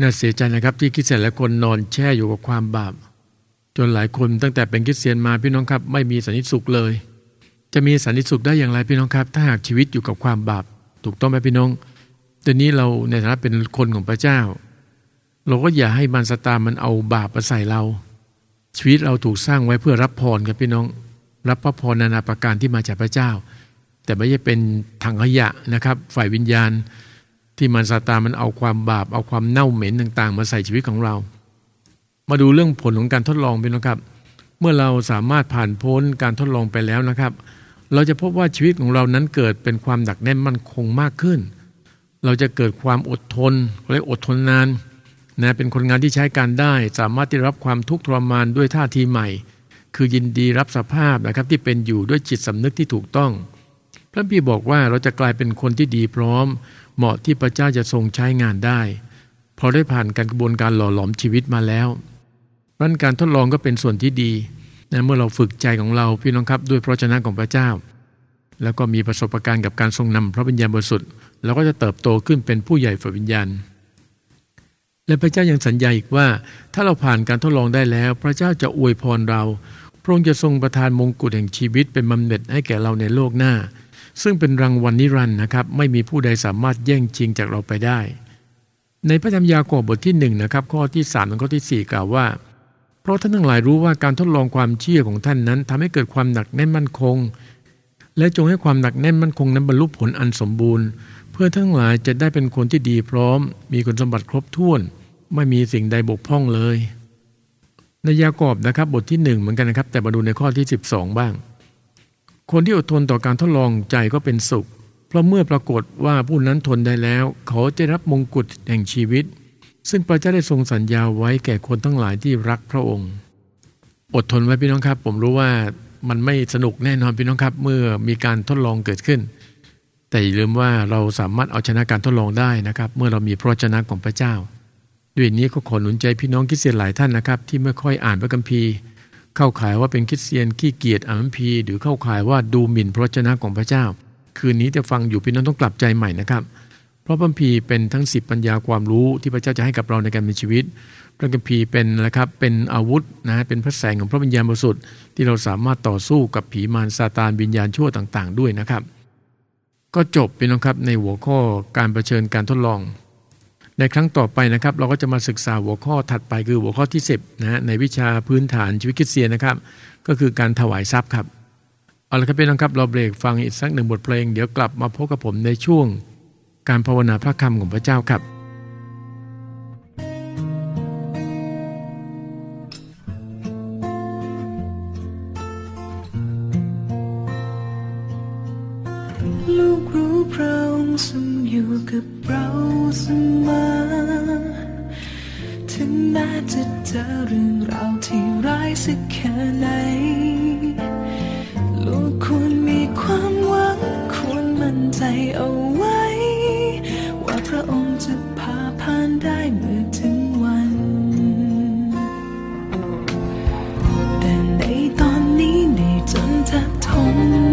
น่าเสียใจนะครับที่คริสเตียนหลายคนนอนแช่อยู่กับความบาป จนหลายคนตั้งแต่เป็นคริสเตียนมาพี่น้องครับ ไม่มีสันติสุขเลย จะมีสันติสุขได้อย่างไรพี่น้องครับ ถ้าหากชีวิตอยู่กับความบาปถูกต้องไหมพี่น้องตอนนี้เราในฐานะเป็นคนของพระเจ้า เราก็อย่าให้มันสตามันเอาบาปมาใส่เรา ชีวิตเราถูกสร้างไว้เพื่อรับพรครับพี่น้อง รับพระพรนานาประการที่มาจากพระเจ้า แต่ไม่ใช่เป็นถังขยะนะครับ ฝ่ายวิญญาณ ที่มันซาตามันเอาความบาป เอาความเน่าเหม็นต่างๆ มาใส่ชีวิตของเรา มาดูเรื่องผลของการทดลองพี่น้องครับ เมื่อเราสามารถผ่านพ้นการทดลองไปแล้วนะครับ เราจะพบว่าชีวิตของเรานั้นเกิดเป็นความหนักแน่นมั่นคงมากขึ้น เราจะเกิดความอดทนเรียกอดทนนานนะเป็นคนงานที่ใช้การได้ สามารถที่รับความทุกข์ทรมานด้วยท่าทีใหม่ คือยินดีรับสภาพนะครับที่เป็นอยู่ด้วยจิตสำนึกที่ถูกต้อง พระพี่บอกว่าเราจะกลายเป็นคนที่ดีพร้อม เหมาะที่พระเจ้าจะทรงใช้งานได้เพราะได้ผ่านการกระบวนการหล่อหลอมชีวิตมาแล้วรั้นการทดลองก็เป็นส่วนที่ดี นะเมื่อเราฝึกใจของเราพี่น้องครับด้วยพระชนะของพระเจ้า แล้วก็มีประสบการณ์กับการทรงนำพระวิญญาณบริสุทธิ์เราก็จะเติบโตขึ้นเป็นผู้ใหญ่ฝ่ายวิญญาณ และพระเจ้ายังสัญญาอีกว่า ถ้าเราผ่านการทดลองได้แล้ว พระเจ้าจะอวยพรเราพระองค์จะทรงประทานมงกุฎแห่งชีวิตเป็นบำเหน็จให้แก่เราในโลกหน้า ซึ่งเป็นรางวัลนิรันดร์นะครับ ไม่มีผู้ใดสามารถแย่งชิงจากเราไปได้ ในพระธรรมยากอบบทที่หนึ่งนะครับข้อที่สามถึงข้อที่สี่กล่าวว่า เพราะท่านทั้งหลายรู้ว่าการทดลองความเชื่อของท่านนั้นทำให้เกิดความหนักแน่นมั่นคง และจงให้ความหนักแน่นมั่นคงนั้นบรรลุผลอันสมบูรณ์ เพื่อทั้งหลายจะได้เป็นคนที่ดีพร้อม มีคุณสมบัติครบถ้วน ไม่มีสิ่งใดบกพร่องเลย ในยากอบนะครับบทที่หนึ่งเหมือนกันนะครับ แต่มาดูในข้อที่ 12 บ้าง คนที่อดทนต่อการทดลองใจก็เป็นสุข เพราะเมื่อปรากฏว่าผู้นั้นทนได้แล้ว เขาจะรับมงกุฎแห่งชีวิต ซึ่งพระเจ้าได้ทรงสัญญาไว้แก่คนทั้งหลายที่รักพระองค์ อดทนไว้พี่น้องครับ ผมรู้ว่ามันไม่สนุกแน่นอนพี่น้องครับ เมื่อมีการทดลองเกิดขึ้น แต่อย่าลืมว่าเราสามารถเอาชนะการทดลองได้นะครับ เมื่อเรามีพระชนะของพระเจ้า ด้วยนี้ก็ขอหนุนใจพี่น้องคริสเตียนหลายท่านนะครับ ที่ไม่ค่อยอ่านพระคัมภีร์ เข้าข่ายว่าเป็นคริสเตียนขี้เกียจอ่านพระคัมภีร์หรือเข้าข่ายว่าดูหมิ่นพระชนะของพระเจ้า คืนนี้จะฟังอยู่พี่น้องต้องกลับใจใหม่นะครับ ราะพระคัมภีร์เป็นทั้งสิบปัญญาความรู้ที่พระเจ้าจะให้กับเราในการมีชีวิต พระคัมภีร์เป็นนะครับเป็นอาวุธนะเป็นพระแสงของพระวิญญาณบริสุทธิ์ที่เราสามารถต่อสู้กับผีมารซาตานวิญญาณชั่วต่าง ๆ ด้วยนะครับ ก็จบพี่น้องครับในหัวข้อการรเผชิญการทดลอง ในครั้งต่อไปนะครับ เราก็จะมาศึกษาหัวข้อถัดไปคือหัวข้อที่10นะฮะในวิชาพื้นฐานชีวิตคริสเตียนนะครับ ก็คือการถวายทรัพย์ครับเอาละครับพี่น้องครับเราเบรกฟังอีกสักหนึ่งบทเพลงเดี๋ยวกลับมาพบกับผมในช่วง การภาวนาพระคำของพระเจ้าครับลูกรู้พระองค์ทรงอยู่กับเราเสมอถึงแม้จะเจอเรื่องราวที่ร้ายสักแค่ไหน ลูกควรมีความหวังควรมั่นใจเอา แ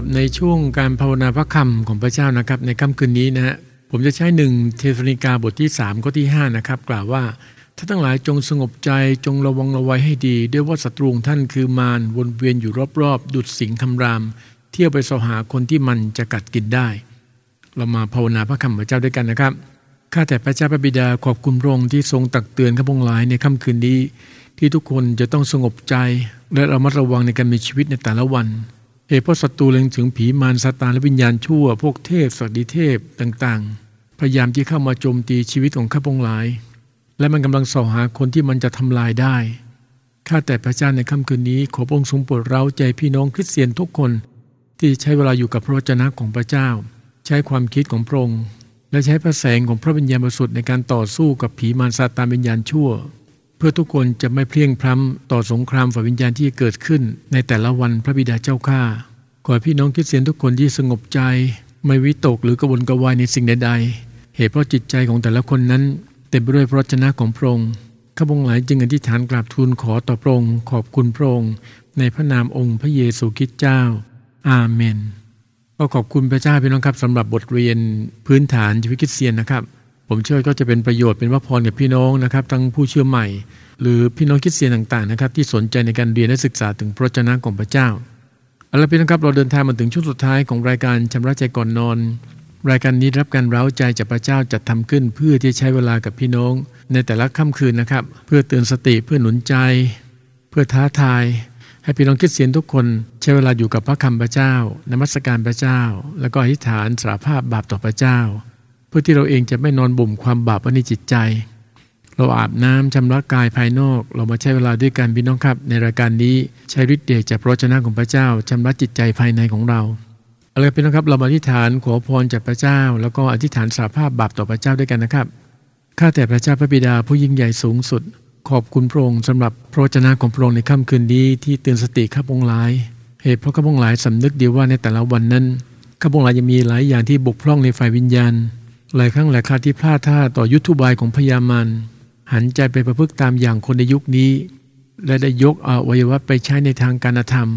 รับในช่วงการภาวนาพระคำของพระเจ้านะครับ ในค่ำคืนนี้นะฮะผมจะใช้หนึ่งเทสนิกาบทที่3ข้อที่5นะครับกล่าวว่าท่านทั้งหลายจงสงบใจจงระวังระวัยให้ดี ด้วยว่าศัตรูท่านคือมารวนเวียนอยู่รอบๆ ดุดสิงคำราม เที่ยวไปสหาคนที่มันจะกัดกินได้ เรามาภาวนาพระคำพระเจ้าด้วยกันนะครับข้าแต่พระเจ้าพระบิดาขอบคุณพระองค์ที่ทรงตักเตือนข้าพงหลายในค่ำคืนนี้ ที่ทุกคนจะต้องสงบใจ และระมัดระวังในการมีชีวิตในแต่ละวัน เหตุเพราะศัตรูเล็งถึงผีมารซาตานและวิญญาณชั่ว พวกเทพสวัสดีเทพต่างๆ พยายามที่เข้ามาโจมตีชีวิตของข้าพงหลาย และมันกำลังส่อหาคนที่มันจะทำลายได้ ข้าแต่พระเจ้าในค่ำคืนนี้ขอพระองค์ทรงโปรดเร้าใจพี่น้องคริสเตียนทุกคน ที่ใช้เวลาอยู่กับพระวจนะของพระเจ้า ใช้ความคิดของพระองค์และใช้พระแสงของพระวิญญาณบริสุทธิ์ในการต่อสู้กับผีมารซาตานวิญญาณชั่ว เพื่อทุกคนจะไม่เพลียงพล้ำต่อสงครามฝ่ายวิญญาณที่เกิดขึ้น ในแต่ละวันพระบิดาเจ้าข้าขอพี่น้องคริสเตียนทุกคนที่สงบใจ ไม่วิตกหรือกระวนกระวายในสิ่งใดๆ เหตุเพราะจิตใจของแต่ละคนนั้น เต็มไปด้วยพระวจนะของพระองค์ข้าพงหลายจึงอธิษฐานกราบทูลขอต่อพระองค์ขอบคุณพระองค์ในพระนามองค์พระเยซูคริสต์เจ้า อาเมนก็ขอบคุณพระเจ้าพี่น้องครับสำหรับบทเรียนพื้นฐานชีวิตคริสเตียนนะครับ ผมเชื่อก็จะเป็นประโยชน์เป็นว่าพรกับพี่น้องนะครับ ทั้งผู้เชื่อใหม่ หรือพี่น้องคริสเตียนต่างๆนะครับ ที่สนใจในการเรียนและศึกษาถึงพระวจนะของพระเจ้าเอาละพี่น้องครับเราเดินทางมาถึงช่วงสุดท้ายของรายการชำระใจก่อนนอน รายการนี้รับการเร้าใจจากพระเจ้าจัดทำขึ้นเพื่อที่ใช้เวลากับพี่น้อง ในแต่ละค่ำคืนนะครับ เพื่อเตือนสติเพื่อหนุนใจ เพื่อท้าทาย ให้พี่น้องคริสเตียนทุกคนใช้เวลาอยู่กับพระคำพระเจ้านมัสการพระเจ้า แล้วก็อธิษฐานสารภาพบาปต่อพระเจ้า เพื่อที่เราเองจะไม่นอนบ่มความบาปไว้ในจิตใจ เราอาบน้ำชำระกายภายนอก เรามาใช้เวลาด้วยกันพี่น้องครับ ในรายการนี้ใช้ฤทธิ์เดชจากพระวจนะของพระเจ้าชำระจิตใจภายในของเราเอาเลยพี่น้องครับเรามาอธิษฐานขอพรจากพระเจ้า แล้วก็อธิษฐานสาภาพบาปต่อพระเจ้าด้วยกันนะครับข้าแต่พระเจ้าพระบิดาผู้ยิ่งใหญ่สูงสุด ขอบคุณพระองค์สำหรับพระวจนะของพระองค์ในค่ำคืนนี้ที่เตือนสติข้าพงหลาย เหตุเพราะข้าพงหลายสำนึกดีว่าในแต่ละวันนั้นข้าพงหลายยังมีหลายอย่างที่บกพร่องในฝ่ายวิญญาณ หลายครั้งหลายคราที่พลาดท่าต่อยุทธุบายของพญามารหันใจไปประพฤติตามอย่างคนในยุคนี้ และได้ยกอวัยวะไปใช้ในทางการธรรม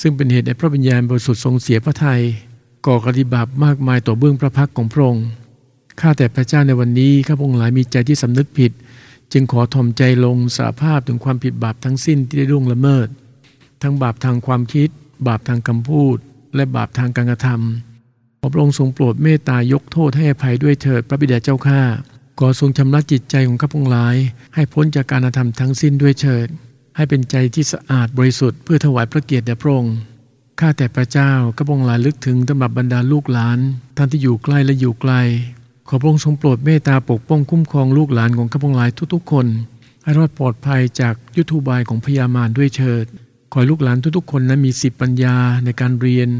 ซึ่งเป็นเหตุให้พระวิญญาบริสุทธิ์ทรงเสียพระทยัยก่อกฏิบาปมากมายต่อเบื้องพระพักของพระองค์ข้าแต่พระเจ้าในวันนี้ข้าพงหลายมีใจที่สำนึกผิด จึงขอถ่อมใจลงสาภาพถึงความผิดบาปทั้งสิ้นที่ได้ล่วงละเมิด ทั้งบาปทางความคิด บาปทางคำพูด และบาปทางการกระทำ ขอพระองค์ทรงโปรดเมตตายกโทษให้อภัยด้วยเถิดพระบิดาเจ้าข้าขอทรงชำระจิตใจของข้าพงหลาย ให้พ้นจากการกระทำทั้งสิ้นด้วยเถิด ให้เป็นใจที่สะอาดบริสุทธิ์เพื่อถวายพระเกียรติแด่พระองค์ข้าแต่พระเจ้าข้าพงหลายลึกถึงตำรับบรรดาลูกหลานท่านที่อยู่ใกล้และอยู่ไกล ขอพระองค์ทรงโปรดเมตตาปกป้องคุ้มครองลูกหลานของข้าพงหลายทุกๆ คนให้รอดปลอดภัยจากยุทธบายของพยามารด้วยเถิด ขอลูกหลานทุกๆ คนนั้นมีสิบปัญญาในการเรียน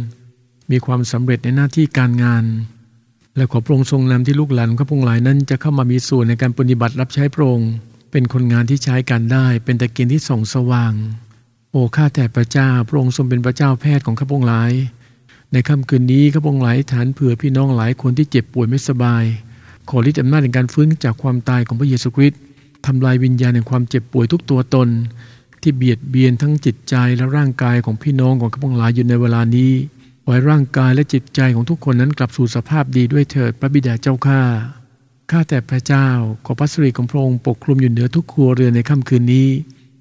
มีความสำเร็จในหน้าที่การงาน และขอพระองค์ทรงนำที่ลูกหลานของข้าพงหลายนั้น จะเข้ามามีส่วนในการปฏิบัติรับใช้พระองค์เป็นคนงานที่ใช้การได้ เป็นตะเกียงที่ส่องสว่าง โอ้ข้าแต่พระเจ้าพระองค์ทรงเป็นพระเจ้าแพทย์ของข้าพงหลาย ในค่ำคืนนี้ข้าพงหลายฐานเผื่อพี่น้องหลายคนที่เจ็บป่วยไม่สบาย ขอฤทธิ์อำนาจในการฟื้นจากความตายของพระเยซูคริสต์ทำลายวิญญาณแห่งความเจ็บป่วยทุกตัวตน ที่เบียดเบียนทั้งจิตใจและร่างกายของพี่น้องของข้าพงหลายอยู่ในเวลานี้ ขอให้ร่างกายและจิตใจของทุกคนนั้นกลับสู่สภาพดีด้วยเถิดพระบิดาเจ้าข้าข้าแต่พระเจ้าขอพระสิริของพระองค์ปกคลุมอยู่เหนือทุกครัวเรือนในค่ำคืนนี้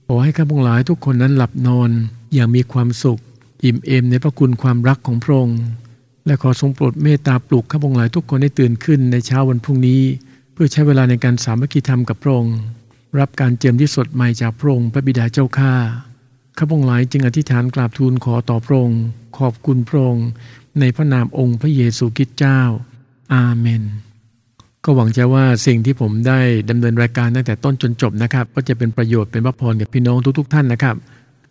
ขอให้ข้าพงหลายทุกคนนั้นหลับนอน อย่างมีความสุข อิ่มเอมในพระคุณความรักของพระองค์และขอทรงโปรดเมตตาปลุกข้าพงหลายทุกคนได้ตื่นขึ้นในเช้าวันพรุ่งนี้ เพื่อใช้เวลาในการสามัคคีธรรมกับพระองค์รับการเจิมที่สดใหม่จากพระองค์พระบิดาเจ้าข้าข้าพงหลายจึงอธิษฐานกราบทูลขอต่อพระองค์ ขอบคุณพระองค์ในพระนามองค์พระเยซูคริสต์เจ้า อาเมน ก็หวังใจว่าสิ่งที่ผมได้ดำเนินรายการตั้งแต่ต้นจนจบนะครับ ก็จะเป็นประโยชน์เป็นพระพรกับพี่น้องทุก ๆ ท่านนะครับ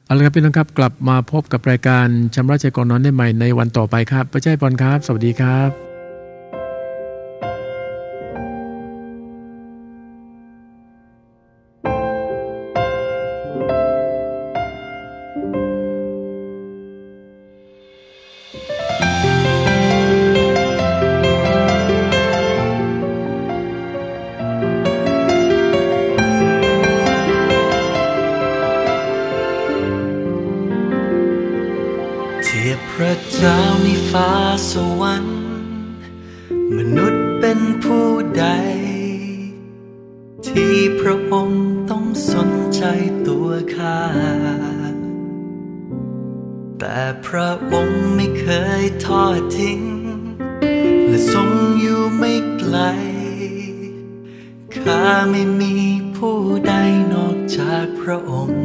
เอาละครับพี่น้องครับกลับมาพบกับรายการชำระใจก่อนนอนได้ใหม่ในวันต่อไปครับพระเจ้าพรครับ สวัสดีครับ งไม่เคยทอดทิ้ง และทรงอยู่ไม่ไกล ข้าไม่มีผู้ใดนอกจากพระองค์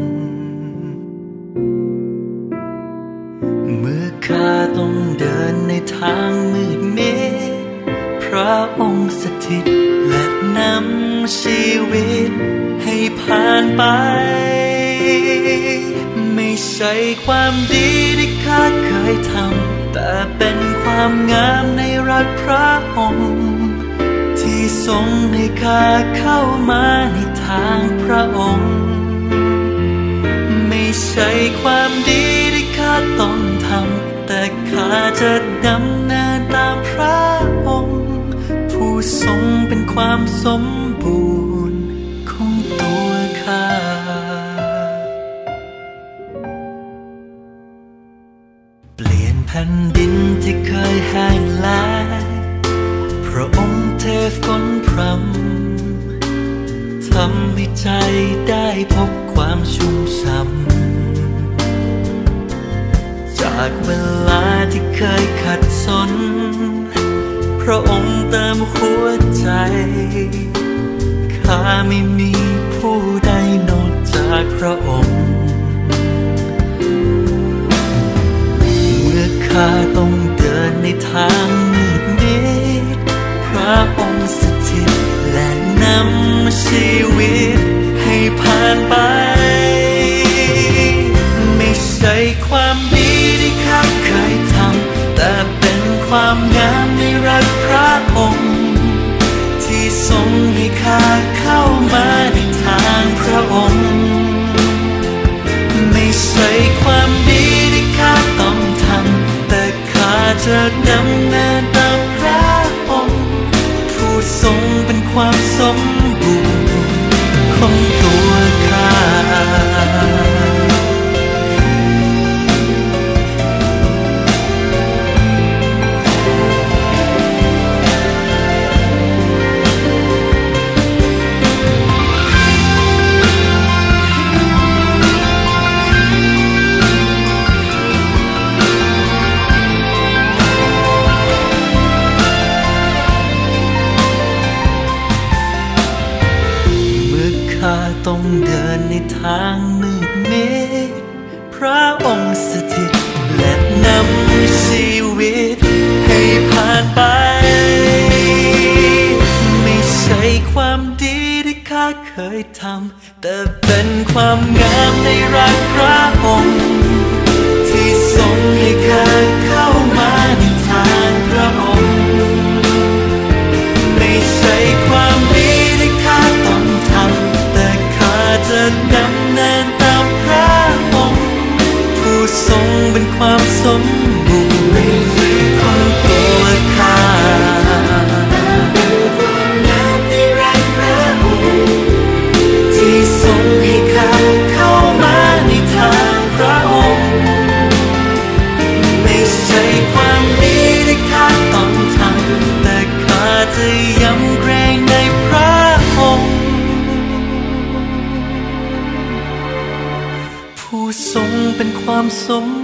เมื่อข้าต้องเดินในทางมืดมิดพระองค์สถิตและนำชีวิตให้ผ่านไป ใช่ความดีที่ข้าเคยทำ แต่เป็นความงามในรักพระองค์ ที่ทรงให้ข้าเข้ามาในทางพระองค์ ไม่ใช่ความดีที่ข้าต้องทำ แต่ข้าจะดำเนินตามพระองค์ ผู้ทรงเป็นความสมบูรณ์ ใจได้พบความชุ่มช่ำจากเวลาที่เคยขัดสน พระองค์เติมหัวใจข้าไม่มีผู้ใดนอกจากพระองค์ เมื่อข้าต้องเดินในทางมืดมิดพระองค์สถิตและนำชีวิต ให้ข้าเข้ามาในทางพระองค์ ไม่ใช่ความดีที่ข้าต้องทำแต่ข้าจะดำเนินตามพระองค์ ผู้ทรงเป็นความสม เดินในทางมืดมิดพระองค์สถิต และนำชีวิตให้ผ่านไป ไม่ใช่ความดีที่ข้าเคยทำ แต่เป็นความงามในรักพระองค์ เนินตามพระองค์ผู้ทรงเป็นความสมบูรณ์ ความสม